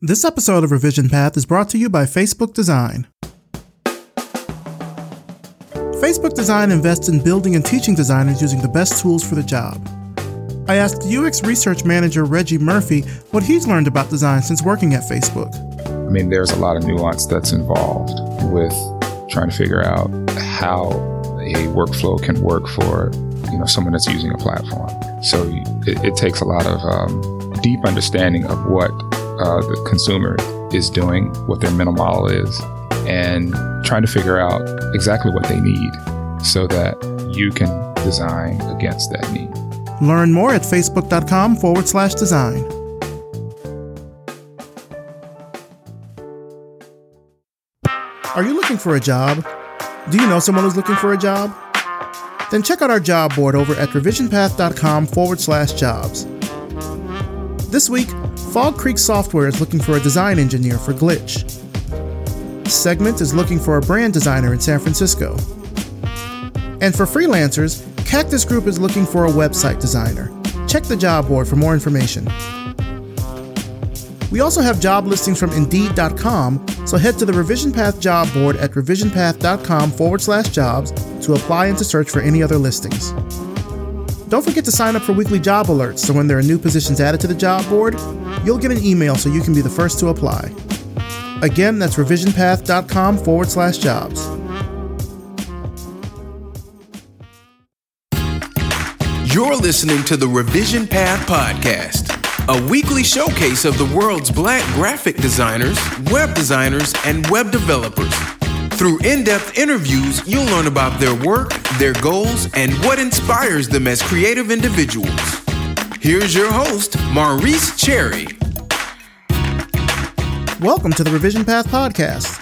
This episode of Revision Path is brought to you by Facebook Design. Facebook Design invests in building and teaching designers using the best tools for the job. I asked UX research manager Reggie Murphy what he's learned about design since working at Facebook. I mean, there's a lot of nuance that's involved with trying to figure out how a workflow can work for you know someone that's using a platform. So it, it takes a lot of um, deep understanding of what uh, the consumer is doing, what their mental model is, and trying to figure out exactly what they need so that you can design against that need. Learn more at facebook.com forward slash design. Are you looking for a job? Do you know someone who's looking for a job? Then check out our job board over at revisionpath.com forward slash jobs. This week, Fog Creek Software is looking for a design engineer for Glitch. Segment is looking for a brand designer in San Francisco. And for freelancers, Cactus Group is looking for a website designer. Check the job board for more information. We also have job listings from Indeed.com, so head to the Revision Path job board at revisionpath.com forward slash jobs to apply and to search for any other listings. Don't forget to sign up for weekly job alerts so when there are new positions added to the job board, you'll get an email so you can be the first to apply. Again, that's revisionpath.com forward slash jobs. You're listening to the Revision Path Podcast, a weekly showcase of the world's black graphic designers, web designers, and web developers. Through in depth interviews, you'll learn about their work, their goals, and what inspires them as creative individuals. Here's your host, Maurice Cherry. Welcome to the Revision Path Podcast.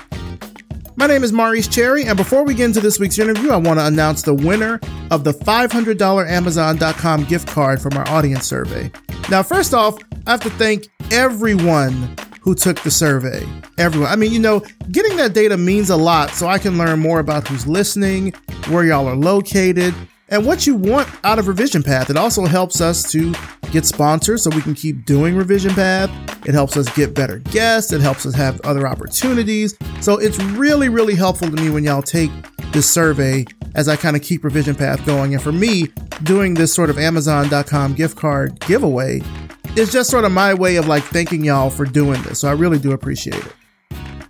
My name is Maurice Cherry, and before we get into this week's interview, I want to announce the winner of the $500 Amazon.com gift card from our audience survey. Now, first off, I have to thank everyone who took the survey. Everyone. I mean, you know, getting that data means a lot so I can learn more about who's listening, where y'all are located, and what you want out of Revision Path. It also helps us to get sponsors so we can keep doing Revision Path. It helps us get better guests. It helps us have other opportunities. So it's really, really helpful to me when y'all take this survey as I kind of keep Revision Path going. And for me, doing this sort of Amazon.com gift card giveaway is just sort of my way of like thanking y'all for doing this. So I really do appreciate it.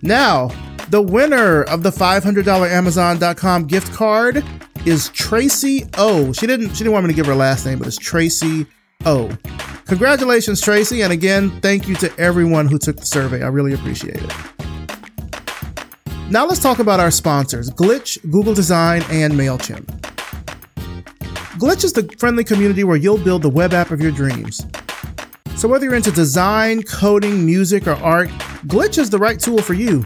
Now, the winner of the $500 Amazon.com gift card is Tracy O. She didn't she didn't want me to give her last name, but it's Tracy O. Congratulations, Tracy, and again, thank you to everyone who took the survey. I really appreciate it. Now let's talk about our sponsors, Glitch, Google Design, and MailChimp. Glitch is the friendly community where you'll build the web app of your dreams. So whether you're into design, coding, music, or art, Glitch is the right tool for you.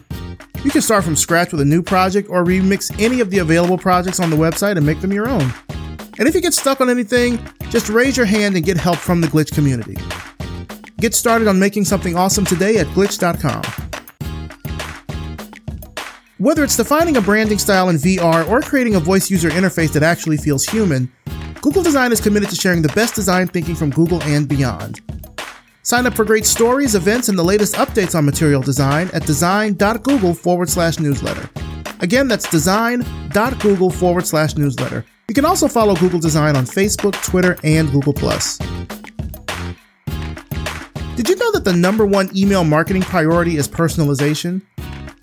You can start from scratch with a new project or remix any of the available projects on the website and make them your own. And if you get stuck on anything, just raise your hand and get help from the Glitch community. Get started on making something awesome today at glitch.com. Whether it's defining a branding style in VR or creating a voice user interface that actually feels human, Google Design is committed to sharing the best design thinking from Google and beyond. Sign up for great stories, events, and the latest updates on material design at design.google forward slash newsletter. Again, that's design.google forward slash newsletter. You can also follow Google Design on Facebook, Twitter, and Google. Did you know that the number one email marketing priority is personalization?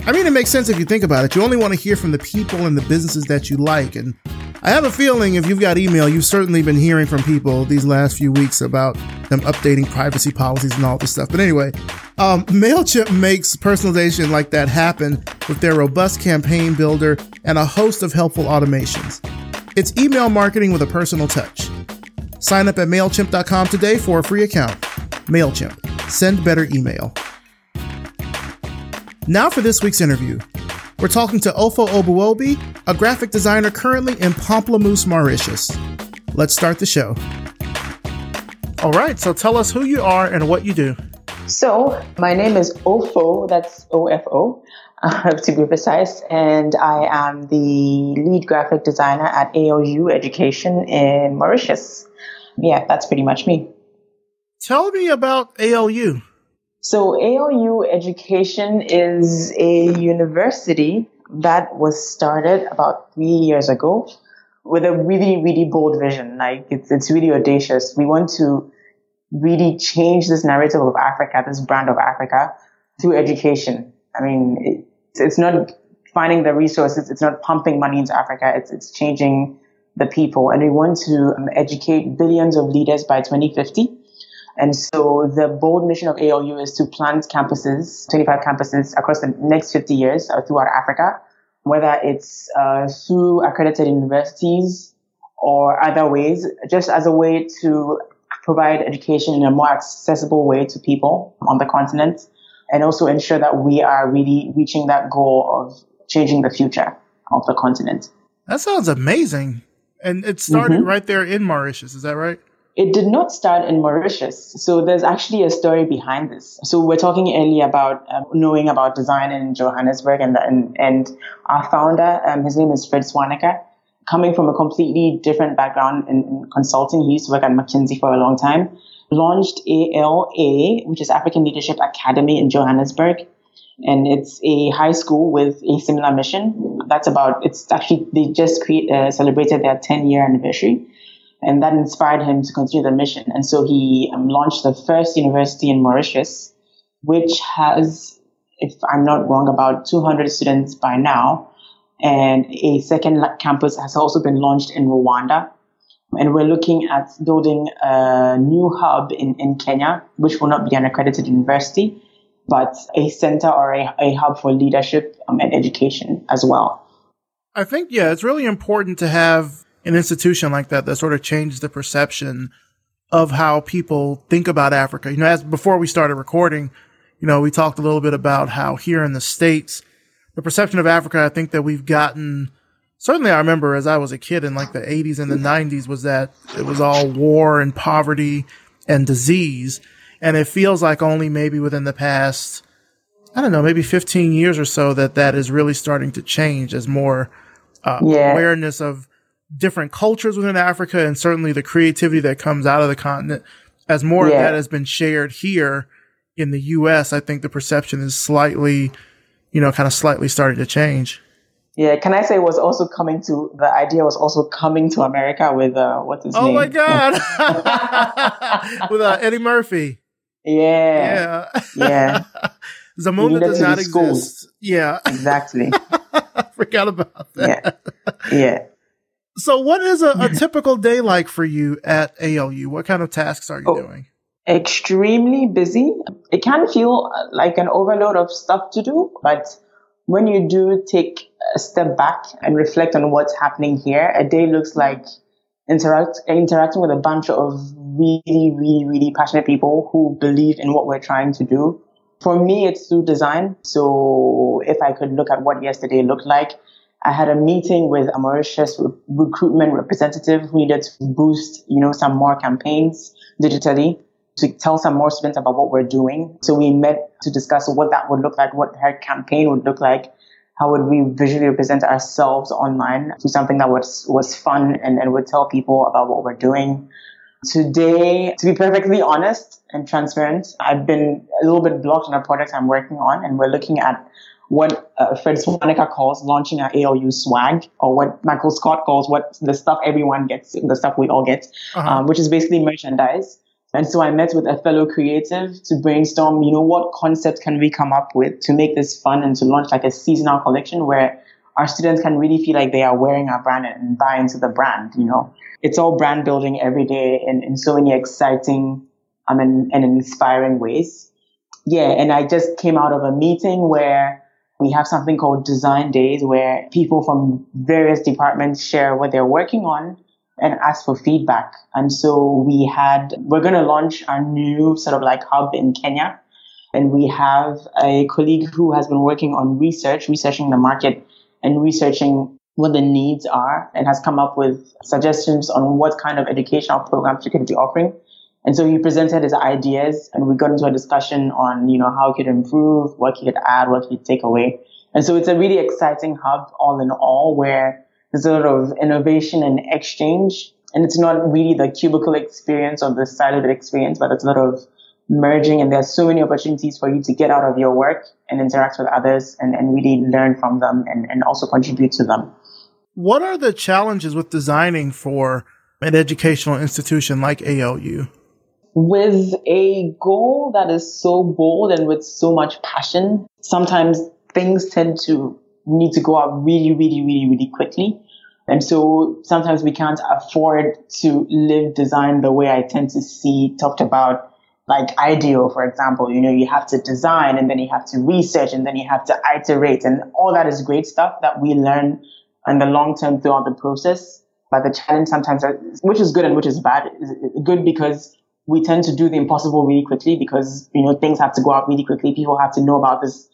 I mean, it makes sense if you think about it. You only want to hear from the people and the businesses that you like. And I have a feeling if you've got email, you've certainly been hearing from people these last few weeks about them updating privacy policies and all this stuff. But anyway, um, MailChimp makes personalization like that happen with their robust campaign builder and a host of helpful automations. It's email marketing with a personal touch. Sign up at MailChimp.com today for a free account. MailChimp. Send better email. Now for this week's interview. We're talking to Ofo Obuobi, a graphic designer currently in Pamplemousses, Mauritius. Let's start the show. All right, so tell us who you are and what you do. So, my name is Ofo, that's O F O, uh, to be precise, and I am the lead graphic designer at ALU Education in Mauritius. Yeah, that's pretty much me. Tell me about ALU. So ALU Education is a university that was started about three years ago with a really, really bold vision. Like it's, it's really audacious. We want to really change this narrative of Africa, this brand of Africa through education. I mean, it, it's not finding the resources. It's not pumping money into Africa. It's, it's changing the people. And we want to um, educate billions of leaders by 2050. And so the bold mission of ALU is to plant campuses, 25 campuses across the next 50 years uh, throughout Africa, whether it's uh, through accredited universities or other ways, just as a way to provide education in a more accessible way to people on the continent and also ensure that we are really reaching that goal of changing the future of the continent. That sounds amazing. And it started mm-hmm. right there in Mauritius, is that right? It did not start in Mauritius. So there's actually a story behind this. So we're talking earlier about um, knowing about design in Johannesburg and, and, and our founder, um, his name is Fred Swaniker coming from a completely different background in, in, consulting. He used to work at McKinsey for a long time. Launched ALA, which is African Leadership Academy in Johannesburg. And it's a high school with a similar mission. That's about, it's actually, they just create, uh, celebrated their 10 year anniversary. And that inspired him to continue the mission. And so he um, launched the first university in Mauritius, which has, if I'm not wrong, about 200 students by now and a second campus has also been launched in Rwanda. And we're looking at building a new hub in, in Kenya, which will not be an accredited university, but a center or a, a hub for leadership um, and education as well. I think, yeah, it's really important to have an institution like that that sort of changes the perception of how people think about Africa. You know, as before we started recording, you know, we talked a little bit about how here in the States, the perception of Africa, I think that we've gotten, certainly I remember as I was a kid in like the 80s and the 90s was that it was all war and poverty and disease. And it feels like only maybe within the past, I don't know, maybe 15 years or so that that is really starting to change as more uh, yeah. awareness of different cultures within Africa and certainly the creativity that comes out of the continent. As more yeah. of that has been shared here in the U.S., I think the perception is slightly you know, kind of slightly starting to change. Yeah, can I say was also coming to the idea was also coming to America with uh, what's his oh name? Oh my god, with uh, Eddie Murphy. Yeah, yeah, yeah. Zamunda does not exist. Schools. Yeah, exactly. Forgot about that. Yeah, yeah. So, what is a, a, typical day like for you at ALU? What kind of tasks are you oh, doing? extremely busy. It can feel uh, like an overload of stuff to do, but when you do take a step back and reflect on what's happening here, a day looks like interact, interacting with a bunch of really, really, really passionate people who believe in what we're trying to do. For me, it's through design. So if I could look at what yesterday looked like, I had a meeting with a Mauritius recruitment representative who needed to boost, you know, some more campaigns digitally to tell some more students about what we're doing. So we met to discuss what that would look like, what her campaign would look like. How would we visually represent ourselves online to something that was, was fun and, and would tell people about what we're doing. Today, to be perfectly honest and transparent, I've been a little bit blocked on a project I'm working on and we're looking at what uh, Fred Swaniker calls launching our ALU swag, or what Michael Scott calls what the stuff everyone gets, the stuff we all get, uh-huh. um, which is basically merchandise. And so I met with a fellow creative to brainstorm, you know, what concept can we come up with to make this fun and to launch like a seasonal collection where our students can really feel like they are wearing our brand and buy into the brand, you know. It's all brand building every day in, in so many exciting um, and, and inspiring ways. Yeah, and I just came out of a meeting where we have something called design days where people from various departments share what they're working on and ask for feedback. And so we had, we're going to launch our new sort of like hub in Kenya. And we have a colleague who has been working on research, researching the market and researching what the needs are and has come up with suggestions on what kind of educational programs we could be offering. And so he presented his ideas and we got into a discussion on, you know, how he could improve, what he could add, what he could take away. And so it's a really exciting hub all in all where there's a lot of innovation and exchange. And it's not really the cubicle experience or the siloed experience, but it's a lot of merging and there's so many opportunities for you to get out of your work and interact with others and, and really learn from them and, and also contribute to them. What are the challenges with designing for an educational institution like ALU? With a goal that is so bold and with so much passion, sometimes things tend to need to go out really, really, really, really quickly. And so sometimes we can't afford to live design the way I tend to see talked about like ideal, for example, you know, you have to design and then you have to research and then you have to iterate and all that is great stuff that we learn in the long term throughout the process. But the challenge sometimes, which is good and which is bad, is good because we tend to do the impossible really quickly because, you know, things have to go out really quickly. People have to know about this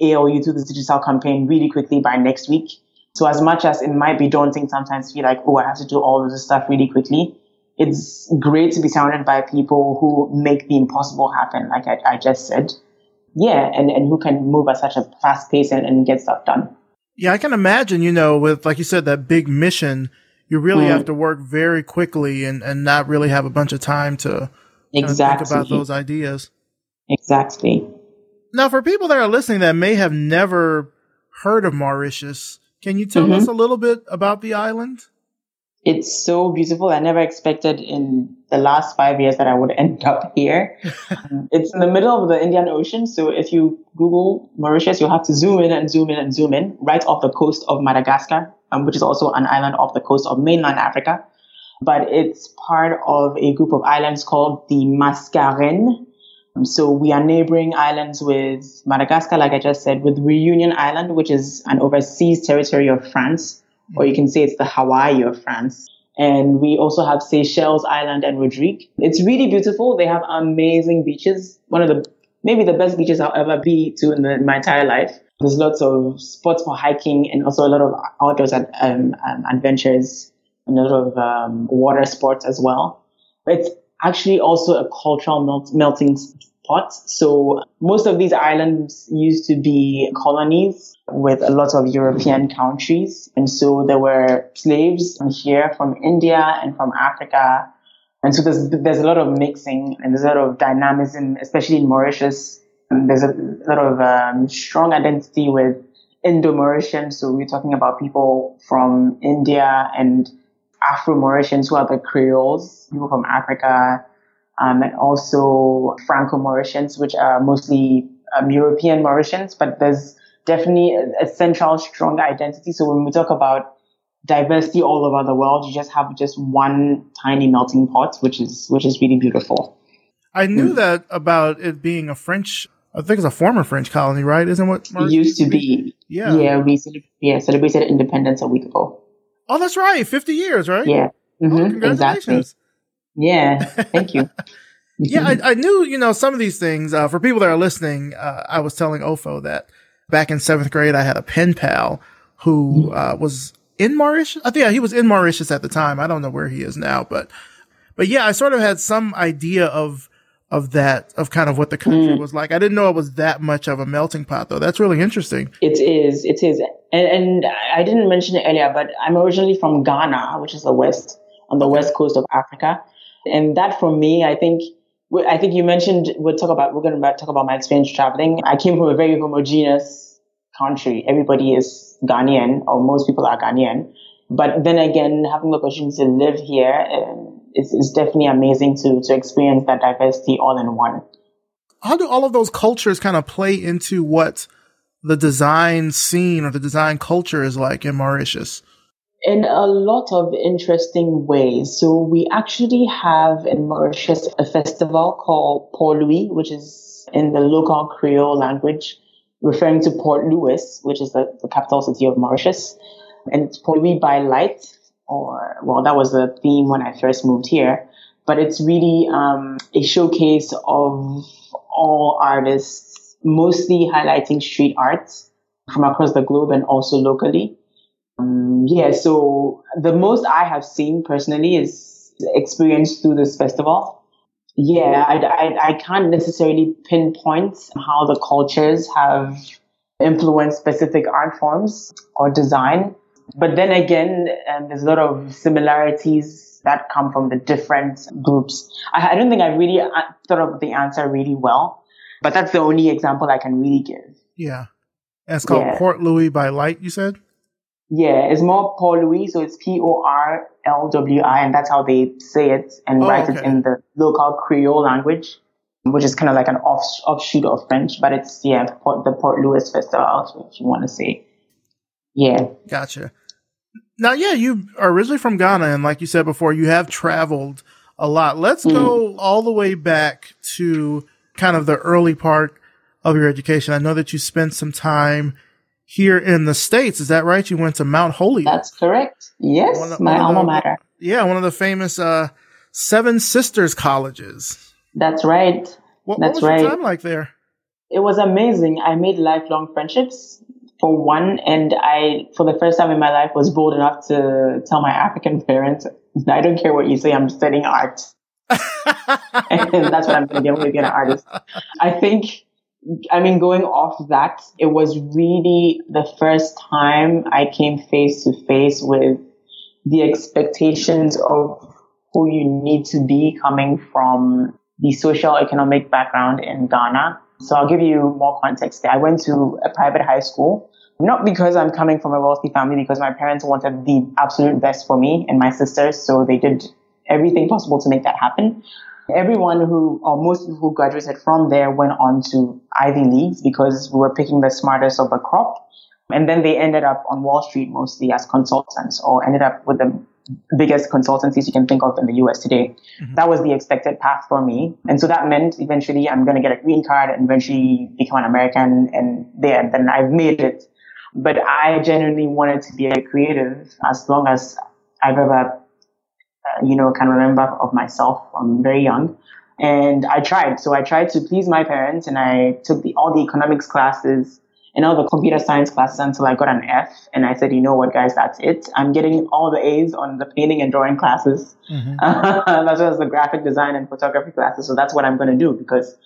ALU through this digital campaign really quickly by next week. So as much as it might be daunting sometimes feel like, oh, I have to do all of this stuff really quickly it's great to be surrounded by people who make the impossible happen, like I, I just said. Yeah, and, and who can move at such a fast pace and, and get stuff done. Yeah, I can imagine, you know, with, like you said, that big mission, you really mm. have to work very quickly and, and not really have a bunch of time to exactly. think about those ideas. Exactly. Now, for people that are listening that may have never heard of Mauritius, can you tell mm-hmm. us a little bit about the island? It's so beautiful. I never expected in the last five years that I would end up here. it's in the middle of the Indian Ocean. So if you Google Mauritius, you'll have to zoom in and zoom in and zoom in right off the coast of Madagascar, um, which is also an island off the coast of mainland Africa. But it's part of a group of islands called the Mascarenes. Um, so we are neighboring islands with Madagascar, like I just said, with Reunion Island, which is an overseas territory of France or you can say it's the Hawaii of France. And we also have Seychelles Island and Rodrigue. It's really beautiful. They have amazing beaches. One of the, maybe the best beaches I'll ever be to in, the, in my entire life. There's lots of spots for hiking and also a lot of outdoors um, um, adventures and a lot of um, water sports as well. But it's actually also a cultural melt- melting pot. So most of these islands used to be colonies with a lot of European countries. And so there were slaves here from India and from Africa. And so there's, there's a lot of mixing and there's a lot of dynamism, especially in Mauritius. There's a lot of um, strong identity with Indo-Mauritians. So we're talking about people from India and Afro-Mauritians who are the Creoles, people from Africa, um, and also Franco-Mauritians, which are mostly um, European Mauritians, but there's definitely a, a, central strong identity. So when we talk about diversity all over the world, you just have just one tiny melting pot, which is which is really beautiful. I knew mm. that about it being a French. I think it's a former French colony, right? Isn't what it used to be? Yeah, yeah. We yeah celebrated independence a week ago. Oh, that's right, fifty years, right? Yeah. Mm-hmm. Oh, congratulations. Exactly. Yeah, thank you. yeah, I, I, knew, you know, some of these things. Uh, for people that are listening, uh, I was telling Ofo that back in seventh grade, I had a pen pal who uh, was in Mauritius. I think yeah, he was in Mauritius at the time. I don't know where he is now, but but yeah, I sort of had some idea of of that of kind of what the country mm. was like. I didn't know it was that much of a melting pot, though. That's really interesting. It is. It is. And, and I didn't mention it earlier, but I'm originally from Ghana, which is the west on the west coast of Africa. And that for me, I think, I think you mentioned, we'll talk about, we're going to talk about my experience traveling. I came from a very homogeneous country. Everybody is Ghanaian or most people are Ghanaian. But then again, having the opportunity to live here um, is, is definitely amazing to, to experience that diversity all in one. How do all of those cultures kind of play into what the design scene or the design culture is like in Mauritius? In a lot of interesting ways. So we actually have in Mauritius a festival called Porlwi, which is in the local Creole language, referring to Port Louis, which is the, the capital city of Mauritius. And it's Porlwi by light, or well, that was the theme when I first moved here. But it's really um, a showcase of all artists, mostly highlighting street art from across the globe and also locally. Um, yeah, so the most I have seen personally is experienced through this festival. Yeah, I, I, I can't necessarily pinpoint how the cultures have influenced specific art forms or design. But then again, um, there's a lot of similarities that come from the different groups. I, I don't think I really uh, thought of the answer really well, but that's the only example I can really give. Yeah. And it's called Yeah. Porlwi by Light, you said? Yeah, it's more Porlwi, so it's P O R L W I, and that's how they say it and Oh, write it in the local Creole language, which is kind of like an off, offshoot of French, but it's, yeah, Port, the Port Louis Festival, if you want to say. Yeah. Gotcha. Now, yeah, you are originally from Ghana, and like you said before, you have traveled a lot. Let's mm. go all the way back to kind of the early part of your education. I know that you spent some time here in the States. Is that right? You went to Mount Holyoke. That's correct. Yes, my alma the- mater. yeah, one of the famous uh, Seven Sisters colleges. That's right. What, what That's was your right. time like there? It was amazing. I made lifelong friendships for one, and I, for the first time in my life, was bold enough to tell my African parents, I don't care what you say, I'm studying art. and that's what I'm going to get when I get an artist. I think, I mean, going off that, it was really the first time I came face to face with the expectations of who you need to be coming from the social economic background in Ghana. So I'll give you more context there. I went to a private high school, not because I'm coming from a wealthy family, because my parents wanted the absolute best for me and my sisters. So they did everything possible to make that happen. Everyone who, or most people who graduated from there went on to Ivy Leagues because we were picking the smartest of the crop. And then they ended up on Wall Street mostly as consultants or ended up with the biggest consultancies you can think of in the US today. Mm-hmm. That was the expected path for me. And so that meant eventually I'm going to get a green card and eventually become an American and there, then I've made it. But I genuinely wanted to be a creative as long as I've ever, you know, can remember of myself. I'm very young. And I tried. So I tried to please my parents and I took the, all the economics classes and all the computer science classes until I got an F. And I said, you know what, guys, that's it. I'm getting all the A's on the painting and drawing classes, as well as the graphic design and photography classes. So that's what I'm going to do because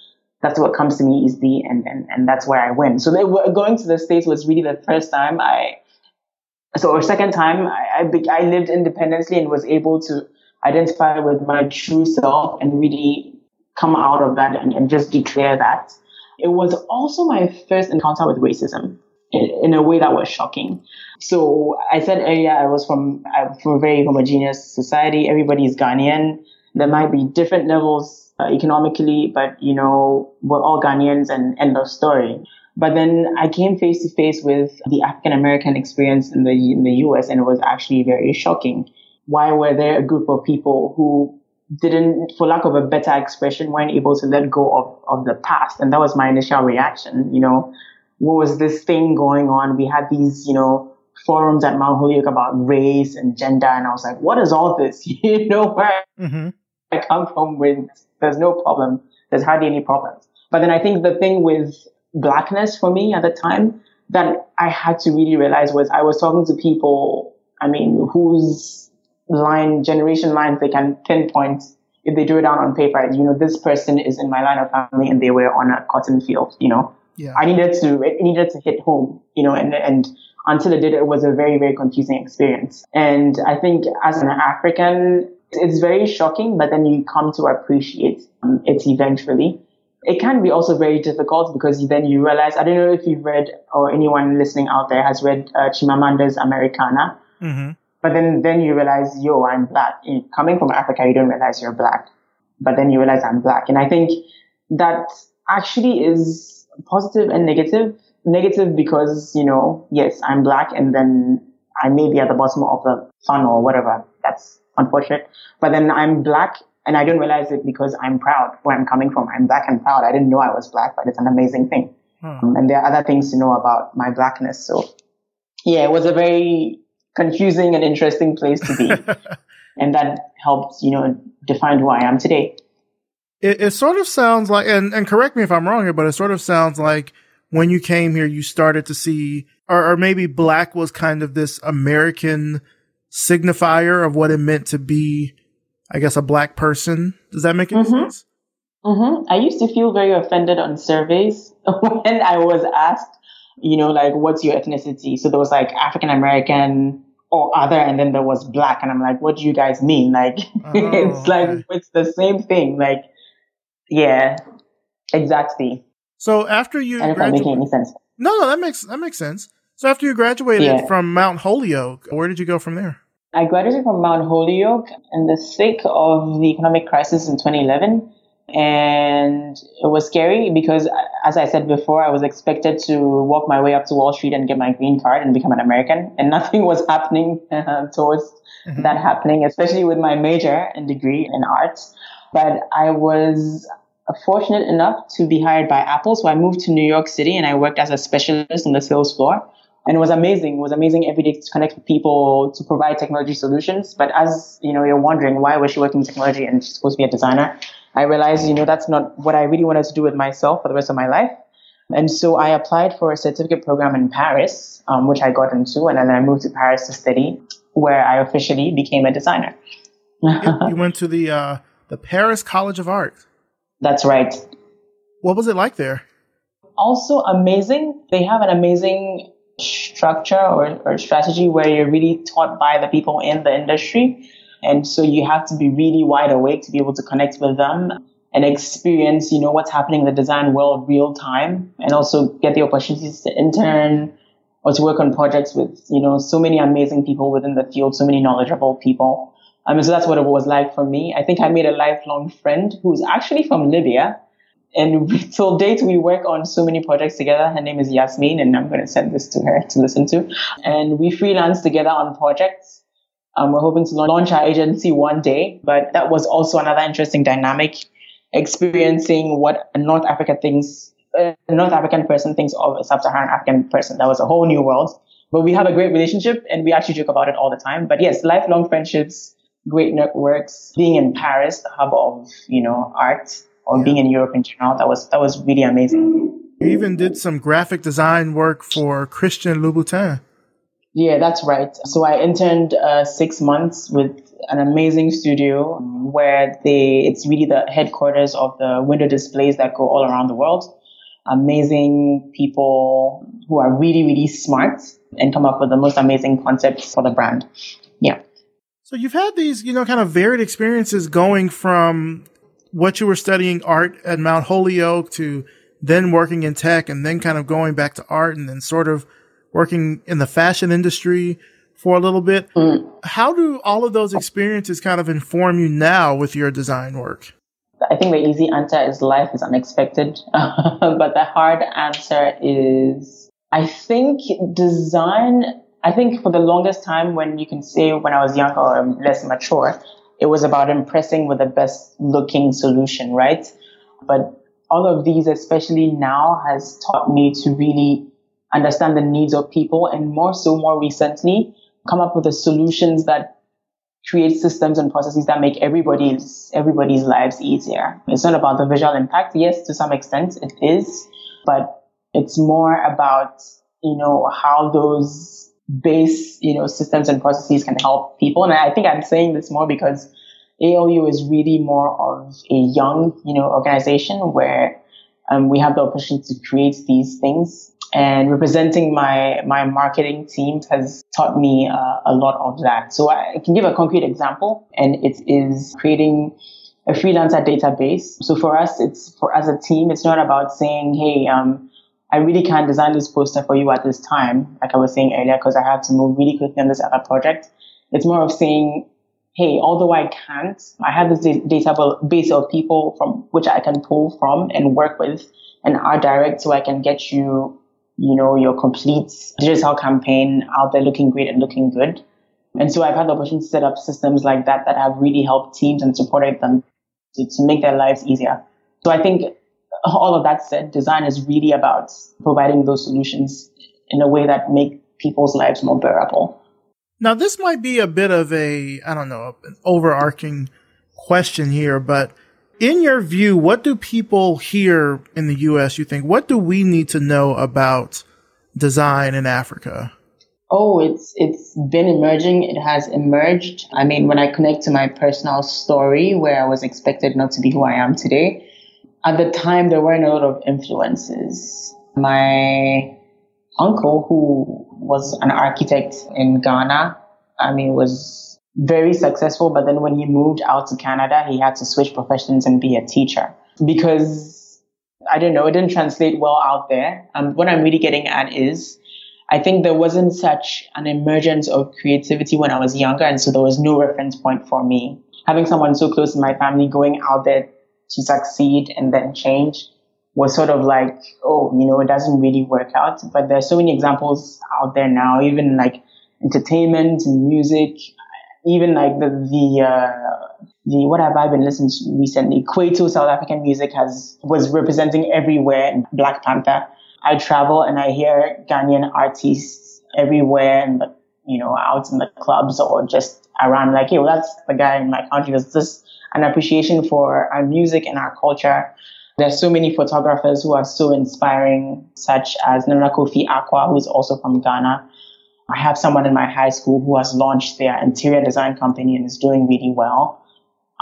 that's what comes to me easily and, and, and that's where I win. So they were, going to the States was really the first time I, so or second time I, I, be, I lived independently and was able to identify with my true self and really come out of that and, and just declare that. It was also my first encounter with racism in, a way that was shocking. So I said earlier I was from from a very homogeneous society. Everybody is Ghanaian. There might be different levels uh, economically, but you know we're all Ghanaians and end of story. But then I came face to face with the African American experience in the in the U.S. and it was actually very shocking. Why were there a group of people who didn't, for lack of a better expression, weren't able to let go of, of the past. And that was my initial reaction. You know, what was this thing going on? We had these, you know, forums at Mount Holyoke about race and gender. And I was like, what is all this? you know, where Mm-hmm. I come from with, there's no problem. There's hardly any problems. But then I think the thing with blackness for me at the time that I had to really realize was I was talking to people, I mean, whose line, generation lines they can pinpoint if they drew it down on paper. You know, this person is in my line of family and they were on a cotton field, you know. Yeah. I needed to, it needed to hit home, you know, and, and until it did, it was a very, very confusing experience. And I think as an African, it's very shocking, but then you come to appreciate um, it eventually. It can be also very difficult because then you realize, I don't know if you've read or anyone listening out there has read uh, Chimamanda's Americanah, Mm-hmm. But then, then you realize, yo, I'm black. Coming from Africa, you don't realize you're black, but then you realize I'm black. And I think that actually is positive and negative. Negative because, you know, yes, I'm black and then I may be at the bottom of the funnel or whatever. That's unfortunate. But then I'm black and I don't realize it because I'm proud where I'm coming from. I'm black and proud. I didn't know I was black, but it's an amazing thing. Um, and there are other things to know about my blackness. So yeah, it was a very confusing and interesting place to be. and that helped, you know, define who I am today. It, it sort of sounds like, and, and correct me if I'm wrong here, but it sort of sounds like when you came here, you started to see, or, or maybe black was kind of this American signifier of what it meant to be, I guess, a black person. Does that make any Mhm. sense? hmm I used to feel very offended on surveys when I was asked, you know, like, what's your ethnicity? So there was like African American, or other, and then there was black, and I'm like, what do you guys mean? Like, Oh, it's like okay. it's the same thing. Like, yeah, exactly. So after you I don't know if I'm making any sense. no, no, that makes that makes sense. So after you graduated Yeah. from Mount Holyoke, where did you go from there? I graduated from Mount Holyoke in the thick of the economic crisis in 2011. And it was scary because, as I said before, I was expected to walk my way up to Wall Street and get my green card and become an American. And nothing was happening uh, towards that happening, especially with my major and degree in arts But I was fortunate enough to be hired by Apple. So I moved to New York City and I worked as a specialist on the sales floor. And it was amazing. It was amazing every day to connect with people to provide technology solutions. But as you know, you're wondering why was she working in technology and she's supposed to be a designer? I realized, you know, that's not what I really wanted to do with myself for the rest of my life. And so I applied for a certificate program in Paris, um, which I got into, and then I moved to Paris to study, where I officially became a designer. you went to the uh, the Paris College of Art. That's right. What was it like there? also amazing. They have an amazing structure or, or strategy where you're really taught by the people in the industry. And so you have to be really wide awake to be able to connect with them and experience, you know, what's happening in the design world real time and also get the opportunities to intern or to work on projects with, you know, so many amazing people within the field, so many knowledgeable people. I Um, so that's what it was like for me. I think I made a lifelong friend who's actually from Libya. And till date, we work on so many projects together. Her name is Yasmin, and I'm going to send this to her to listen to. And we freelance together on projects. Um, we're hoping to launch our agency one day, but that was also another interesting dynamic, experiencing what North Africa thinks, a North African person thinks of a Sub-Saharan African person. That was a whole new world. But we have a great relationship, and we actually joke about it all the time. But yes, lifelong friendships, great networks, being in Paris, the hub of you know art, or being in Europe in general, that was that was really amazing. You even did some graphic design work for Christian Louboutin. Yeah, that's right. So I interned uh, six months with an amazing studio where they it's really the headquarters of the window displays that go all around the world. Amazing people who are really really smart and come up with the most amazing concepts for the brand. Yeah. So you've had these, you know, kind of varied experiences going from what you were studying art at Mount Holyoke to then working in tech and then kind of going back to art and then sort of working in the fashion industry for a little bit. Mm. How do all of those experiences kind of inform you now with your design work? I think the easy answer is life is unexpected. but the hard answer is I think design, I think for the longest time when you can say when I was younger or less mature, it was about impressing with the best looking solution, right? But all of these, especially now, has taught me to really understand the needs of people and more so more recently come up with the solutions that create systems and processes that make everybody's everybody's lives easier. It's not about the visual impact. Yes, to some extent it is, but it's more about, you know, how those base, you know, systems and processes can help people. And I think I'm saying this more because ALU is really more of a young, you know, organization where um, we have the opportunity to create these things. And representing my my marketing team has taught me uh, a lot of that. So I can give a concrete example, and it is creating a freelancer database. So for us, it's for as a team, it's not about saying, "Hey, um, I really can't design this poster for you at this time," like I was saying earlier, because I had to move really quickly on this other project. It's more of saying, hey, although I can't, I have this database of people from which I can pull from and work with and art direct so I can get you, you know, your complete digital campaign out there looking great and looking good. And so I've had the opportunity to set up systems like that that have really helped teams and supported them to, to make their lives easier. So I think all of that said, design is really about providing those solutions in a way that make people's lives more bearable. Now, this might be a bit of a, I don't know, an overarching question here, but in your view, what do people here in the U.S. you think, what do we need to know about design in Africa? Oh, it's it's been emerging. It has emerged. I mean, when I connect to my personal story, where I was expected not to be who I am today, at the time there weren't a lot of influences. My uncle, who was an architect in Ghana, I mean, was very successful. But then when he moved out to Canada, he had to switch professions and be a teacher because I don't know, it didn't translate well out there. Um, what I'm really getting at is I think there wasn't such an emergence of creativity when I was younger. And so there was no reference point for me. Having someone so close in my family going out there to succeed and then change was sort of like, oh, you know, it doesn't really work out. But there's so many examples out there now, even like entertainment and music, even like the, the, uh, the, what have I been listening to recently? Kwaito South African music has, was representing everywhere in Black Panther. I travel and I hear Ghanaian artists everywhere and, you know, out in the clubs or just around like, hey, well, that's the guy in my country. There's just an appreciation for our music and our culture. There's so many photographers who are so inspiring, such as Nana Kofi Acquah, who's also from Ghana. I have someone in my high school who has launched their interior design company and is doing really well.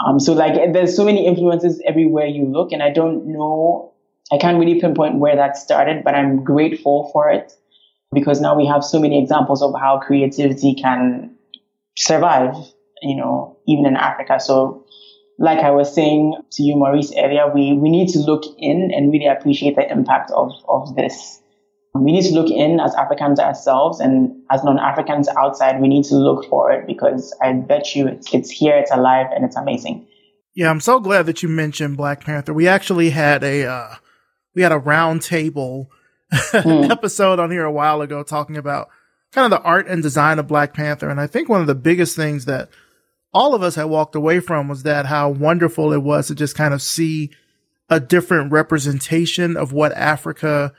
Um, so like there's so many influences everywhere you look and I don't know, I can't really pinpoint where that started, but I'm grateful for it because now we have so many examples of how creativity can survive, you know, even in Africa. So like I was saying to you, Maurice, earlier, we, we need to look in and really appreciate the impact of, of this. We need to look in as Africans ourselves and as non-Africans outside, we need to look for it because I bet you it's, it's here, it's alive, and it's amazing. Yeah, I'm so glad that you mentioned Black Panther. We actually had a, uh, we had a roundtable mm. episode on here a while ago talking about kind of the art and design of Black Panther. And I think one of the biggest things that all of us had walked away from was that how wonderful it was to just kind of see a different representation of what Africa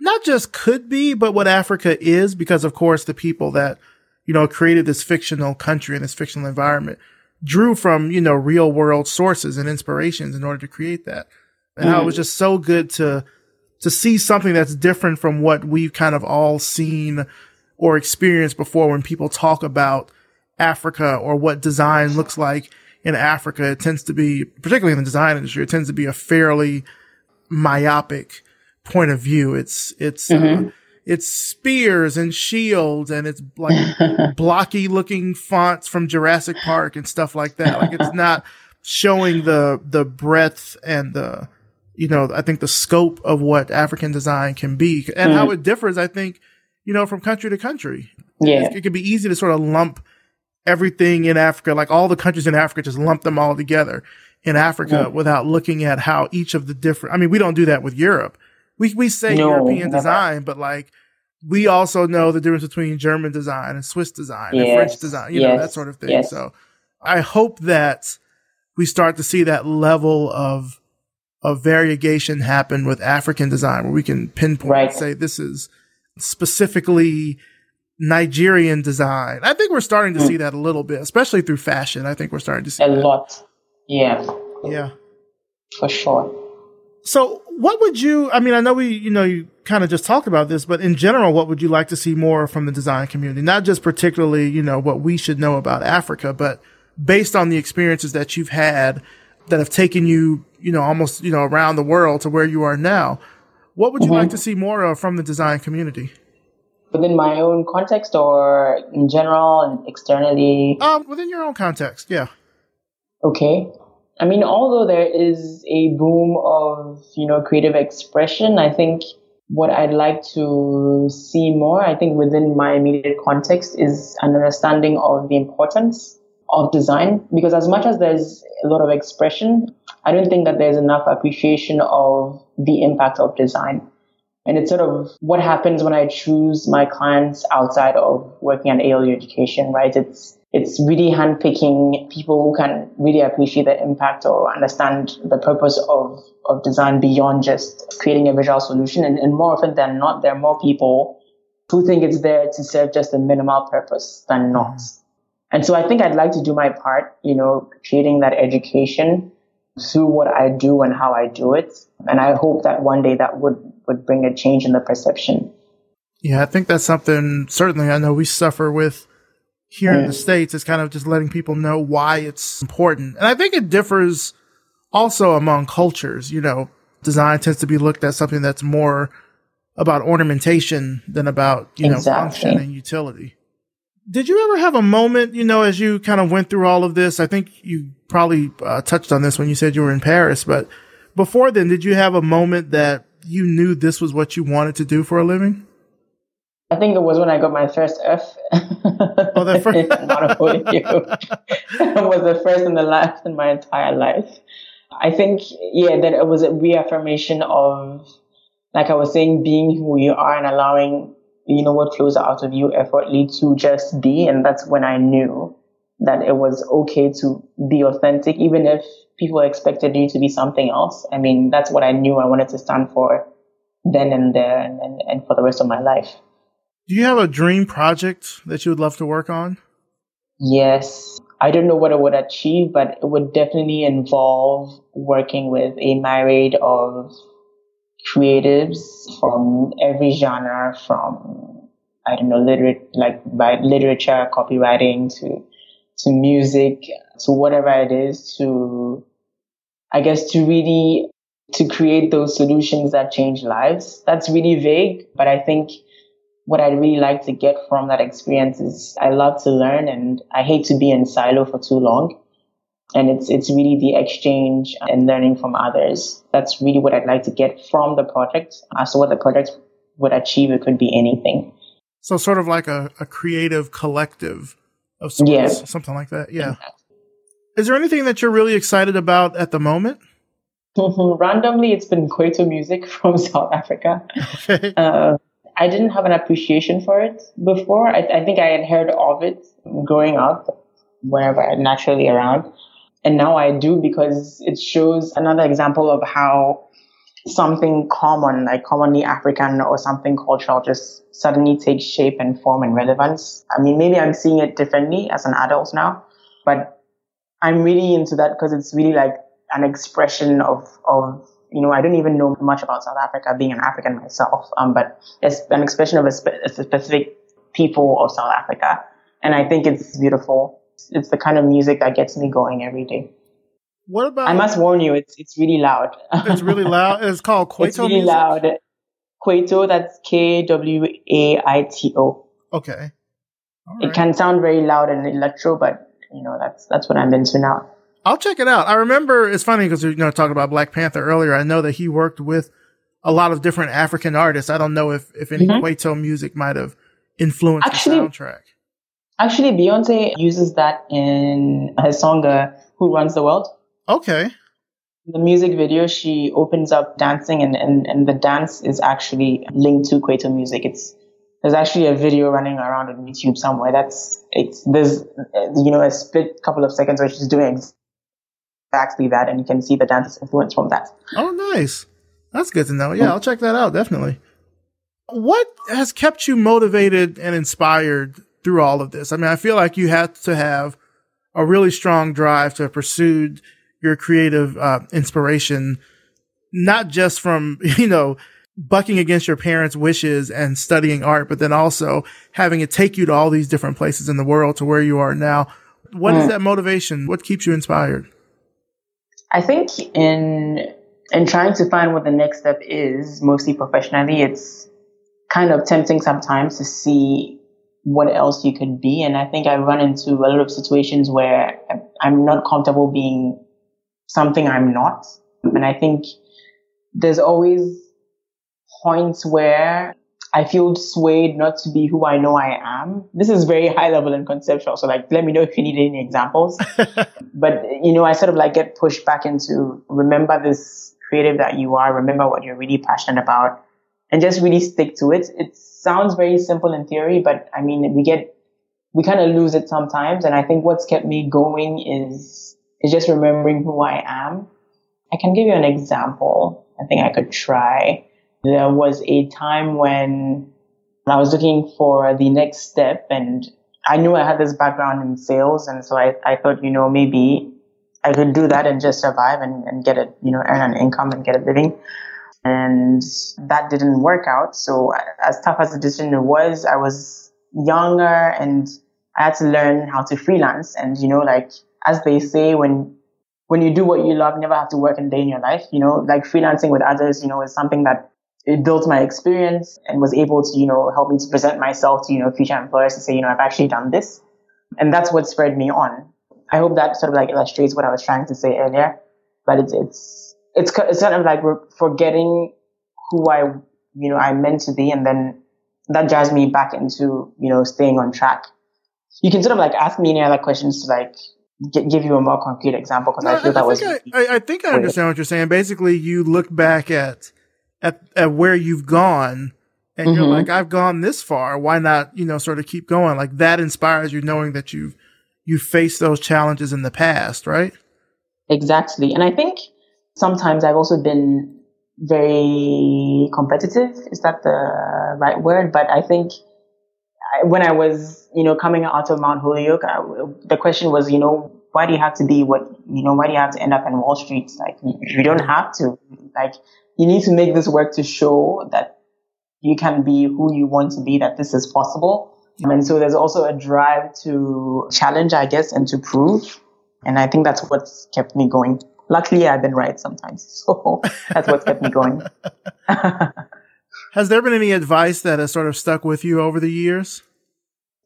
not just could be, but what Africa is, because of course the people that, you know, created this fictional country and this fictional environment drew from, you know, real world sources and inspirations in order to create that. And mm. how it was just so good to, to see something that's different from what we've kind of all seen or experienced before when people talk about Africa or what design looks like in Africa. It tends to be, particularly in the design industry, it tends to be a fairly myopic point of view. It's, it's, uh, mm-hmm. uh, it's spears and shields and it's like blocky looking fonts from Jurassic Park and stuff like that. Like it's not showing the, the breadth and the, you know, I think the scope of what African design can be and mm-hmm. how it differs, I think, you know, from country to country. Yeah. It, it can be easy to sort of lump everything in Africa, like all the countries in Africa, just lump them all together in Africa yeah. without looking at how each of the different, I mean, we don't do that with Europe. We, we say no, European never. design, but like, we also know the difference between German design and Swiss design yes. and French design, you yes. know, that sort of thing. Yes. So I hope that we start to see that level of, of variegation happen with African design where we can pinpoint right. and say this is specifically Nigerian design. I think we're starting to mm. see that a little bit, especially through fashion. I think we're starting to see a that. lot. Yeah. Yeah. For sure. So, what would you? I mean, I know we, you know, you kind of just talked about this, but in general, what would you like to see more from the design community? Not just particularly, you know, what we should know about Africa, but based on the experiences that you've had that have taken you, you know, almost, you know, around the world to where you are now. What would you mm-hmm. like to see more of from the design community? within my own context or in general and externally? Um, within your own context, yeah. Okay. I mean, although there is a boom of, you know, creative expression, I think what I'd like to see more, I think within my immediate context is an understanding of the importance of design. Because as much as there's a lot of expression, I don't think that there's enough appreciation of the impact of design. And it's sort of what happens when I choose my clients outside of working at ALU education, right? It's, it's really handpicking people who can really appreciate the impact or understand the purpose of, of design beyond just creating a visual solution. And, and more often than not, there are more people who think it's there to serve just a minimal purpose than not. Mm-hmm. And so I think I'd like to do my part, you know, creating that education through what I do and how I do it. And I hope that one day that would would bring a change in the perception. Yeah, I think that's something certainly I know we suffer with here in the States is kind of just letting people know why it's important. And I think it differs also among cultures. You know, design tends to be looked at something that's more about ornamentation than about, you know, function and utility. Did you ever have a moment, you know, as you kind of went through all of this? I think you probably uh, touched on this when you said you were in Paris, but before then, did you have a moment that you knew this was what you wanted to do for a living? I think it was when I got my first F. Oh, the first. Not holding you. it was the first and the last in my entire life. I think, yeah, that it was a reaffirmation of, like I was saying, being who you are and allowing, you know, what flows out of you effortlessly to just be. And that's when I knew that it was okay to be authentic, even if people expected you to be something else. I mean, that's what I knew I wanted to stand for then and there and, and, and for the rest of my life. Do you have a dream project that you would love to work on? Yes. I don't know what it would achieve, but it would definitely involve working with a myriad of creatives from every genre, from I don't know, literate like by literature, copywriting to to music, to whatever it is, to I guess to really to create those solutions that change lives. That's really vague, but I think what I'd really like to get from that experience is I love to learn and I hate to be in silo for too long. And it's, it's really the exchange and learning from others. That's really what I'd like to get from the project. As to what the project would achieve, it could be anything. So sort of like a, a creative collective of sorts, yeah. something like that. Yeah. Is there anything that you're really excited about at the moment? Randomly, it's been Kwaito music from South Africa. Okay. Uh, I didn't have an appreciation for it before. I, I think I had heard of it growing up, whenever naturally around. And now I do because it shows another example of how something common, like commonly African or something cultural, just suddenly takes shape and form and relevance. I mean, maybe I'm seeing it differently as an adult now, but I'm really into that because it's really like an expression of, of you know, I don't even know much about South Africa, being an African myself, um, but it's an expression of a, spe- a specific people of South Africa. And I think it's beautiful. It's the kind of music that gets me going every day. What about? I must warn you, it's it's really loud. it's really loud. It's called Kwaito. It's really music? loud. Kwaito. That's K W A I T O. Okay. Right. It can sound very loud and electro, but you know that's that's what I'm into now. I'll check it out. I remember it's funny because you know talking about Black Panther earlier. I know that he worked with a lot of different African artists. I don't know if if any mm-hmm. Kwaito music might have influenced actually, the soundtrack. Actually, Beyonce uses that in her song uh, "Who Runs the World." Okay. The music video, she opens up dancing, and, and, and the dance is actually linked to Kwaito music. It's there's actually a video running around on YouTube somewhere. That's it's there's you know a split couple of seconds where she's doing exactly that, and you can see the dance's influence from that. Oh, nice. That's good to know. Yeah, I'll check that out definitely. What has kept you motivated and inspired through all of this? I mean, I feel like you had to have a really strong drive to pursue your creative uh, inspiration, not just from you know bucking against your parents' wishes and studying art, but then also having it take you to all these different places in the world to where you are now. What is that motivation? What keeps you inspired? I think in in trying to find what the next step is, mostly professionally, it's kind of tempting sometimes to see what else you could be. And I think I run into a lot of situations where I'm not comfortable being something I'm not. And I think there's always points where I feel swayed not to be who I know I am. This is very high level and conceptual. So like, let me know if you need any examples. but, you know, I sort of like get pushed back into remember this creative that you are, remember what you're really passionate about and just really stick to it. It sounds very simple in theory, but I mean, we get, we kind of lose it sometimes. And I think what's kept me going is, is just remembering who I am. I can give you an example. I think I could try. There was a time when I was looking for the next step and I knew I had this background in sales. And so I, I thought, you know, maybe I could do that and just survive and, and get it, you know, earn an income and get a living. And that didn't work out. So as tough as the decision was, I was younger and I had to learn how to freelance. And, you know, like, as they say, when, when you do what you love, you never have to work a day in your life, you know, like freelancing with others, you know, is something that it built my experience and was able to, you know, help me to present myself to, you know, future employers and say, you know, I've actually done this. And that's what spread me on. I hope that sort of like illustrates what I was trying to say earlier. But it's, it's, it's, it's kind of like forgetting who I, you know, I meant to be. And then that drives me back into, you know, staying on track. You can sort of like ask me any other questions to like give you a more concrete example because no, I feel I that was. I, I, think I understand what you're saying. Basically, you look back at at at where you've gone, and mm-hmm. you're like, I've gone this far. Why not, you know, sort of keep going? Like that inspires you, knowing that you've you faced those challenges in the past, right? Exactly, and I think sometimes I've also been very competitive. Is that the right word? But I think when I was, you know, coming out of Mount Holyoke, I, the question was, you know, why do you have to be what, you know, why do you have to end up in Wall Street? Like, you, you don't have to. Like, you need to make this work to show that you can be who you want to be, that this is possible. And so there's also a drive to challenge, I guess, and to prove. And I think that's what's kept me going. Luckily, I've been right sometimes. So that's what's kept me going. Has there been any advice that has sort of stuck with you over the years?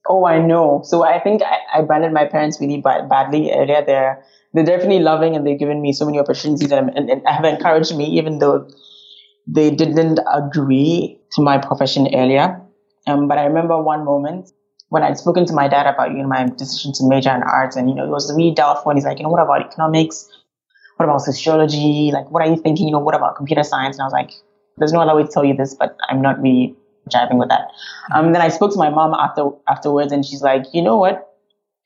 Oh, I know. So I think I, I branded my parents really bad, badly earlier. They're they're definitely loving and they've given me so many opportunities and, and, and have encouraged me, even though they didn't agree to my profession earlier. Um, but I remember one moment when I'd spoken to my dad about you know my decision to major in arts, and you know it was really doubtful. And he's like, you know, what about economics? What about sociology? Like, what are you thinking? You know, what about computer science? And I was like, there's no other way to tell you this, but I'm not really jiving with that. Um, then I spoke to my mom after afterwards, and she's like, you know what?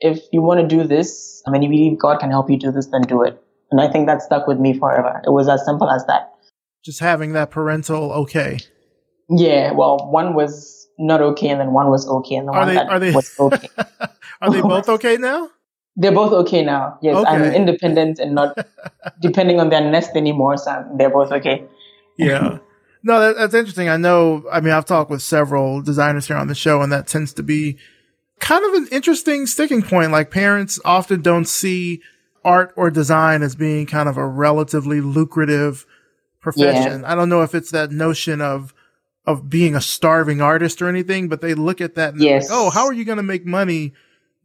If you want to do this, I mean, if you believe God can help you do this, then do it. And I think that stuck with me forever. It was as simple as that. Just having that parental okay. Yeah, well, one was not okay, and then one was okay, and the are one they, that are they, was okay. are they both okay now? They're both okay now. Yes, okay. I'm independent and not depending on their nest anymore, so they're both okay. yeah. No, that, that's interesting. I know, I mean, I've talked with several designers here on the show, and that tends to be kind of an interesting sticking point. Like parents often don't see art or design as being kind of a relatively lucrative profession. Yeah. I don't know if it's that notion of of being a starving artist or anything, but they look at that and yes. like, oh, how are you going to make money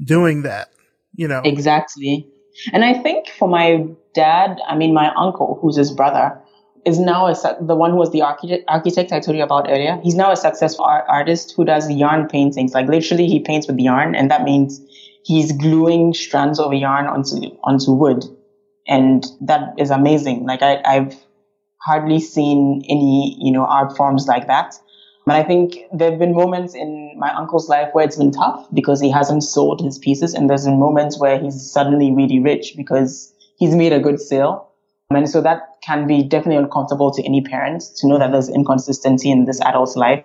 doing that? You know, exactly. And I think for my dad, I mean, my uncle, who's his brother, is now a, the one who was the architect, I told you about earlier. He's now a successful art, artist who does yarn paintings. Like literally, he paints with yarn, and that means he's gluing strands of yarn onto onto wood, and that is amazing. Like I, I've hardly seen any you know art forms like that. But I think there have been moments in my uncle's life where it's been tough because he hasn't sold his pieces, and there's been moments where he's suddenly really rich because he's made a good sale. And so that can be definitely uncomfortable to any parent to know that there's inconsistency in this adult's life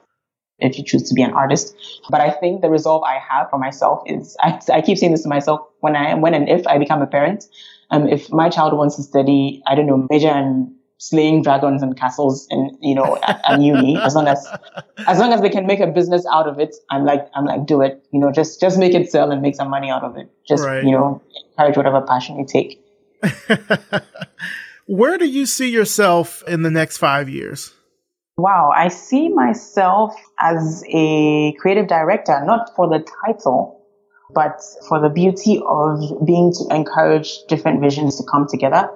if you choose to be an artist. But I think the resolve I have for myself is I, I keep saying this to myself when I when and if I become a parent. Um, if my child wants to study, I don't know, major in slaying dragons and castles and you know at, at uni, as long as as long as they can make a business out of it, I'm like I'm like do it. You know, just just make it sell and make some money out of it. Just right. you know, encourage whatever passion you take. Where do you see yourself in the next five years? Wow, I see myself as a creative director, not for the title, but for the beauty of being to encourage different visions to come together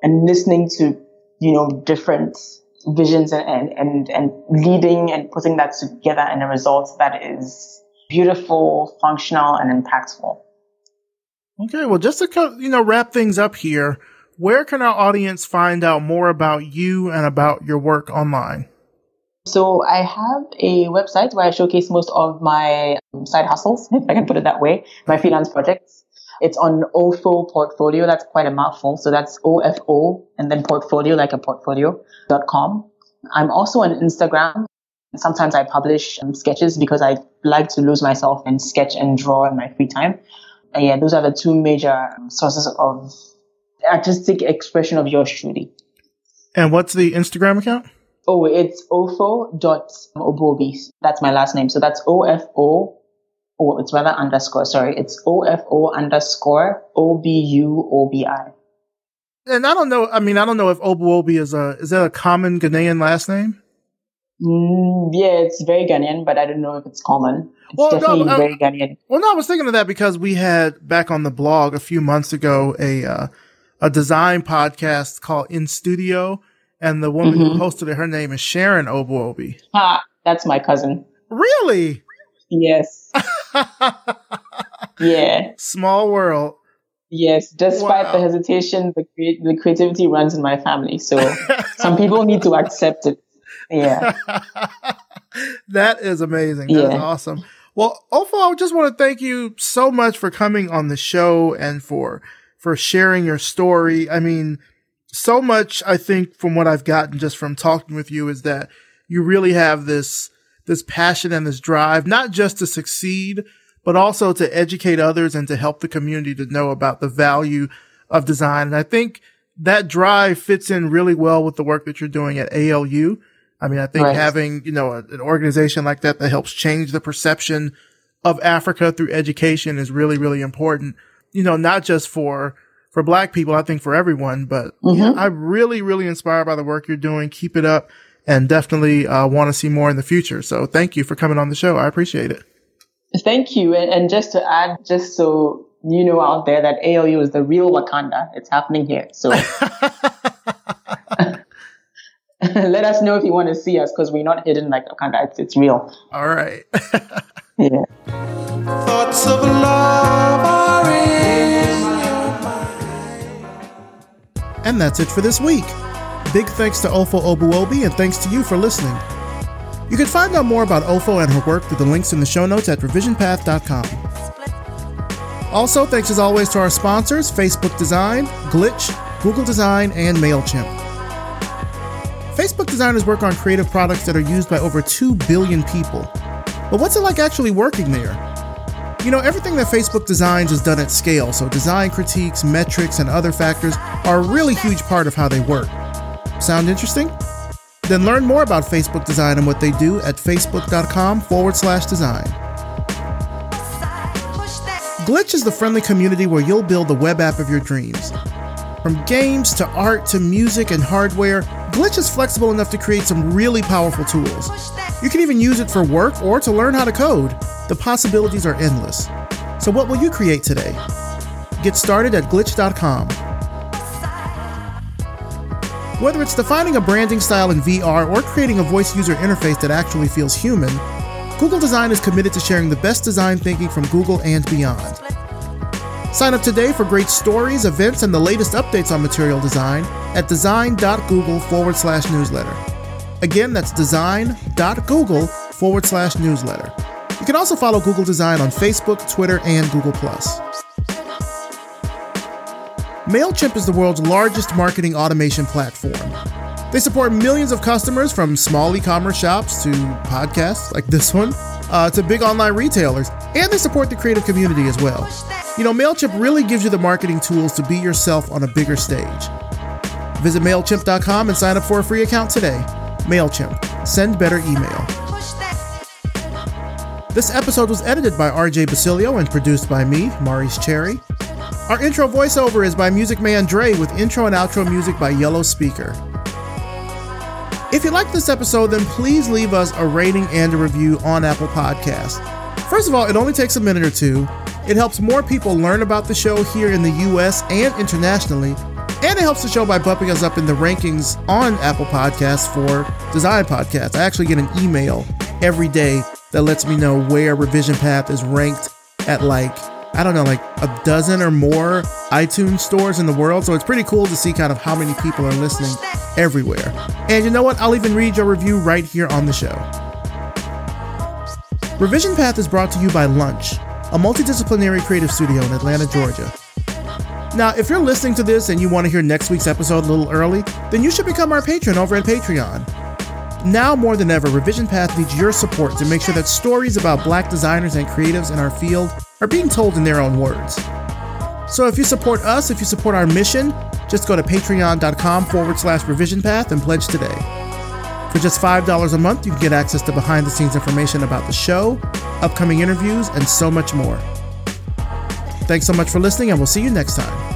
and listening to, you know, different visions and, and, and leading and putting that together in a result that is beautiful, functional, and impactful. Okay, well, just to you know wrap things up here, where can our audience find out more about you and about your work online? So I have a website where I showcase most of my side hustles, if I can put it that way, my freelance projects. It's on OFO Portfolio. That's quite a mouthful. So that's OFO and then portfolio, like a portfolio.com. I'm also on Instagram. Sometimes I publish um, sketches because I like to lose myself and sketch and draw in my free time. And yeah, those are the two major sources of artistic expression of yours truly. And what's the Instagram account? Oh, it's ofo.obuobi. That's my last name. So that's O-F-O, oh, it's rather underscore, sorry. It's O-F-O underscore O-B-U-O-B-I. And I don't know, I mean, I don't know if Obuobi is a, is that a common Ghanaian last name? Mm, yeah, it's very Ghanaian, but I don't know if it's common. It's well, definitely no, very Ghanaian. Well, no, I was thinking of that because we had back on the blog a few months ago a uh, a design podcast called In Studio, and the woman mm-hmm. who hosted it, her name is Sharon Obuobi. Ha, that's my cousin. Really? Yes. yeah. Small world. Yes, despite wow. the hesitation, the the creativity runs in my family. So some people need to accept it. Yeah. that is amazing. That yeah. is awesome. Well, Ofo, I just want to thank you so much for coming on the show and for for sharing your story. I mean, so much I think from what I've gotten just from talking with you is that you really have this this passion and this drive, not just to succeed, but also to educate others and to help the community to know about the value of design. And I think that drive fits in really well with the work that you're doing at ALU. I mean, I think right. having, you know, a, an organization like that that helps change the perception of Africa through education is really, really important. You know, not just for, for black people, I think for everyone, but mm-hmm. yeah, I'm really, really inspired by the work you're doing. Keep it up and definitely uh, want to see more in the future. So thank you for coming on the show. I appreciate it. Thank you. And, and just to add, just so you know out there that ALU is the real Wakanda. It's happening here. So let us know if you want to see us because we're not hidden like Wakanda. It's, it's real. All right. yeah. Thoughts of love are in And that's it for this week. Big thanks to Ofo Obuobi and thanks to you for listening. You can find out more about Ofo and her work through the links in the show notes at revisionpath.com. Also, thanks as always to our sponsors Facebook Design, Glitch, Google Design, and MailChimp. Facebook designers work on creative products that are used by over 2 billion people. But what's it like actually working there? You know, everything that Facebook designs is done at scale, so design critiques, metrics, and other factors are a really huge part of how they work. Sound interesting? Then learn more about Facebook Design and what they do at facebook.com forward slash design. Glitch is the friendly community where you'll build the web app of your dreams. From games to art to music and hardware, Glitch is flexible enough to create some really powerful tools. You can even use it for work or to learn how to code. The possibilities are endless. So, what will you create today? Get started at glitch.com. Whether it's defining a branding style in VR or creating a voice user interface that actually feels human, Google Design is committed to sharing the best design thinking from Google and beyond. Sign up today for great stories, events, and the latest updates on material design at design.google forward slash newsletter. Again, that's design.google forward slash newsletter. You can also follow Google Design on Facebook, Twitter, and Google. MailChimp is the world's largest marketing automation platform. They support millions of customers from small e commerce shops to podcasts like this one uh, to big online retailers, and they support the creative community as well. You know, MailChimp really gives you the marketing tools to be yourself on a bigger stage. Visit MailChimp.com and sign up for a free account today. MailChimp. Send better email. This episode was edited by RJ Basilio and produced by me, Maurice Cherry. Our intro voiceover is by Music Man Dre with intro and outro music by Yellow Speaker. If you like this episode, then please leave us a rating and a review on Apple Podcasts. First of all, it only takes a minute or two. It helps more people learn about the show here in the US and internationally, and it helps the show by bumping us up in the rankings on Apple Podcasts for design podcasts. I actually get an email every day that lets me know where Revision Path is ranked at like I don't know, like a dozen or more iTunes stores in the world. So it's pretty cool to see kind of how many people are listening everywhere. And you know what? I'll even read your review right here on the show. Revision Path is brought to you by Lunch, a multidisciplinary creative studio in Atlanta, Georgia. Now, if you're listening to this and you want to hear next week's episode a little early, then you should become our patron over at Patreon. Now more than ever, Revision Path needs your support to make sure that stories about black designers and creatives in our field are being told in their own words. So if you support us, if you support our mission, just go to patreon.com forward slash revision path and pledge today. For just $5 a month, you can get access to behind the scenes information about the show, upcoming interviews, and so much more. Thanks so much for listening, and we'll see you next time.